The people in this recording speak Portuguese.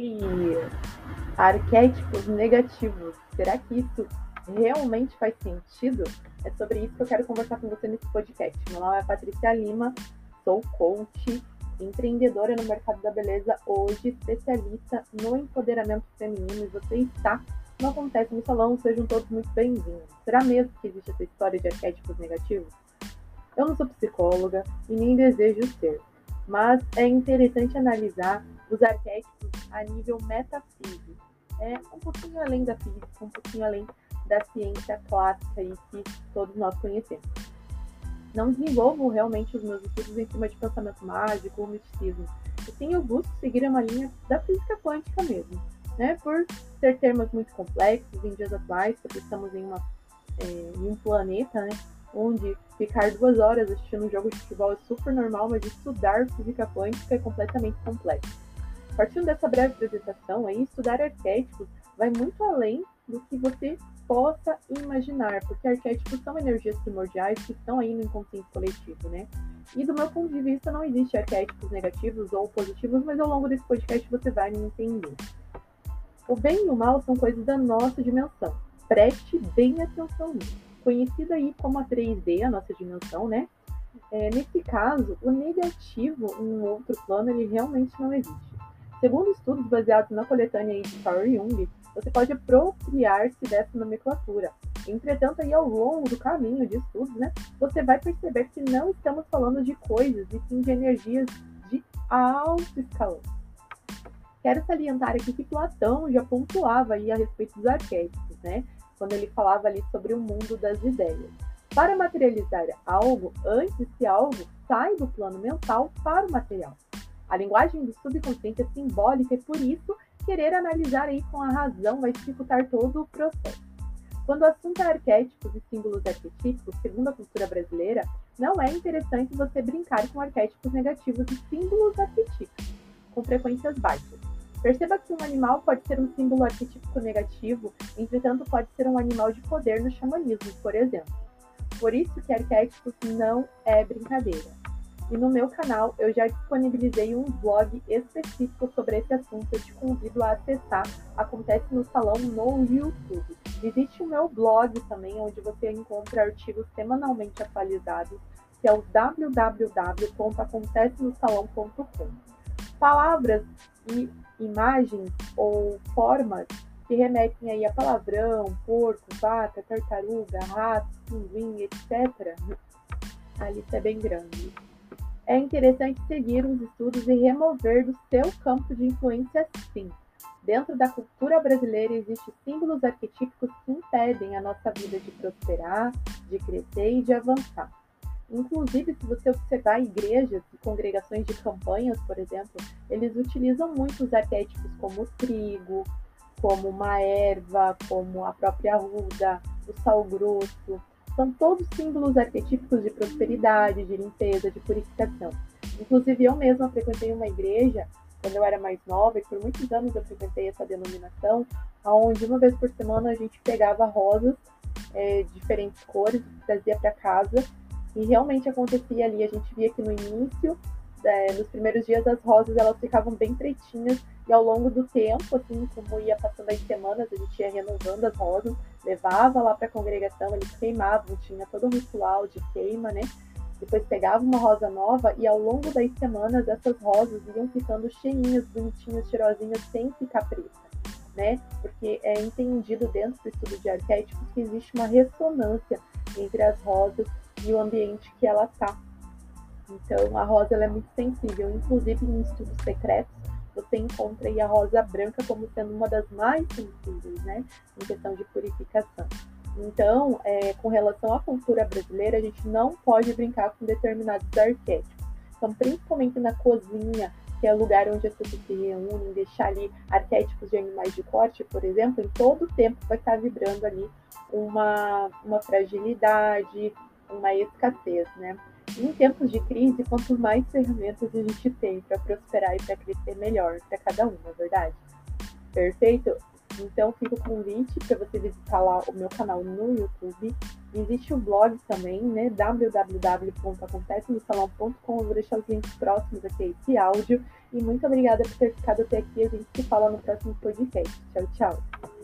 sobre arquétipos negativos. Será que isso realmente faz sentido? É sobre isso que eu quero conversar com você nesse podcast. Meu nome é Patrícia Lima, sou coach, empreendedora no mercado da beleza, hoje especialista no empoderamento feminino e você está no Acontece no Salão, sejam todos muito bem-vindos. Será mesmo que existe essa história de arquétipos negativos? Eu não sou psicóloga e nem desejo ser, mas é interessante analisar os arquétipos a nível metafísico. É um pouquinho além da física, um pouquinho além da ciência clássica e que todos nós conhecemos. Não desenvolvo realmente os meus estudos em cima de pensamento mágico ou misticismo, e sim eu busco seguir uma linha da física quântica mesmo, né? Por ser termos muito complexos em dias atuais, porque estamos em, uma, é, em um planeta, né? Onde ficar duas horas assistindo um jogo de futebol é super normal, mas estudar física quântica é completamente complexo. Partindo dessa breve apresentação, aí, estudar arquétipos vai muito além do que você possa imaginar, porque arquétipos são energias primordiais que estão aí no inconsciente coletivo, né? E do meu ponto de vista, não existe arquétipos negativos ou positivos, mas ao longo desse podcast você vai me entender. O bem e o mal são coisas da nossa dimensão. Preste bem atenção nisso. Conhecida aí como a 3D, a nossa dimensão, né? É, nesse caso, o negativo em um outro plano, ele realmente não existe. Segundo estudos baseados na coletânea de Carl Jung, você pode apropriar-se dessa nomenclatura. Entretanto, aí ao longo do caminho de estudos, né, você vai perceber que não estamos falando de coisas, e sim de energias de alto escalão. Quero salientar aqui que Platão já pontuava aí a respeito dos arquétipos, né, quando ele falava ali sobre o mundo das ideias. Para materializar algo, antes esse algo sai do plano mental para o material. A linguagem do subconsciente é simbólica e por isso querer analisar aí com a razão vai dificultar todo o processo. Quando o assunto é arquétipos e símbolos arquetípicos, segundo a cultura brasileira, não é interessante você brincar com arquétipos negativos e símbolos arquetípicos, com frequências baixas. Perceba que um animal pode ser um símbolo arquetípico negativo, entretanto pode ser um animal de poder no xamanismo, por exemplo. Por isso que arquétipos não é brincadeira. E no meu canal eu já disponibilizei um blog específico sobre esse assunto. Eu te convido a acessar. Acontece no salão no YouTube. Visite o meu blog também, onde você encontra artigos semanalmente atualizados, que é o www.acontecenosalão.com. Palavras e imagens ou formas que remetem aí a palavrão, porco, vaca, tartaruga, rato, pinguim, etc. A lista é bem grande é interessante seguir os estudos e remover do seu campo de influência sim. Dentro da cultura brasileira existem símbolos arquetípicos que impedem a nossa vida de prosperar, de crescer e de avançar. Inclusive, se você observar igrejas e congregações de campanhas, por exemplo, eles utilizam muito os arquétipos como o trigo, como uma erva, como a própria ruda, o sal grosso, são todos símbolos arquetípicos de prosperidade, de limpeza, de purificação. Inclusive, eu mesma frequentei uma igreja quando eu era mais nova, e por muitos anos eu frequentei essa denominação, onde uma vez por semana a gente pegava rosas é, diferentes cores, trazia para casa, e realmente acontecia ali. A gente via que no início, é, nos primeiros dias, as rosas elas ficavam bem pretinhas, e ao longo do tempo, assim como ia passando as semanas, a gente ia renovando as rosas, levava lá para a congregação, eles queimavam, tinha todo um ritual de queima, né? Depois pegava uma rosa nova e ao longo das semanas essas rosas iam ficando cheinhas, bonitinhas, cheirosinhas, sem ficar preta, né? Porque é entendido dentro do estudo de arquétipos que existe uma ressonância entre as rosas e o ambiente que ela tá. Então a rosa é muito sensível, inclusive em estudos secretos você encontra aí a rosa branca como sendo uma das mais sensíveis, né, em questão de purificação. Então, é, com relação à cultura brasileira, a gente não pode brincar com determinados arquétipos. Então, principalmente na cozinha, que é o lugar onde as pessoas se reúnem, deixar ali arquétipos de animais de corte, por exemplo, em todo o tempo vai estar vibrando ali uma, uma fragilidade, uma escassez, né? Em tempos de crise, quanto mais ferramentas a gente tem para prosperar e para crescer melhor para cada um, é verdade? Perfeito? Então fica o convite para você visitar lá o meu canal no YouTube. Existe o blog também, né? Eu vou deixar os links próximos aqui a esse áudio. E muito obrigada por ter ficado até aqui. A gente se fala no próximo podcast. Tchau, tchau.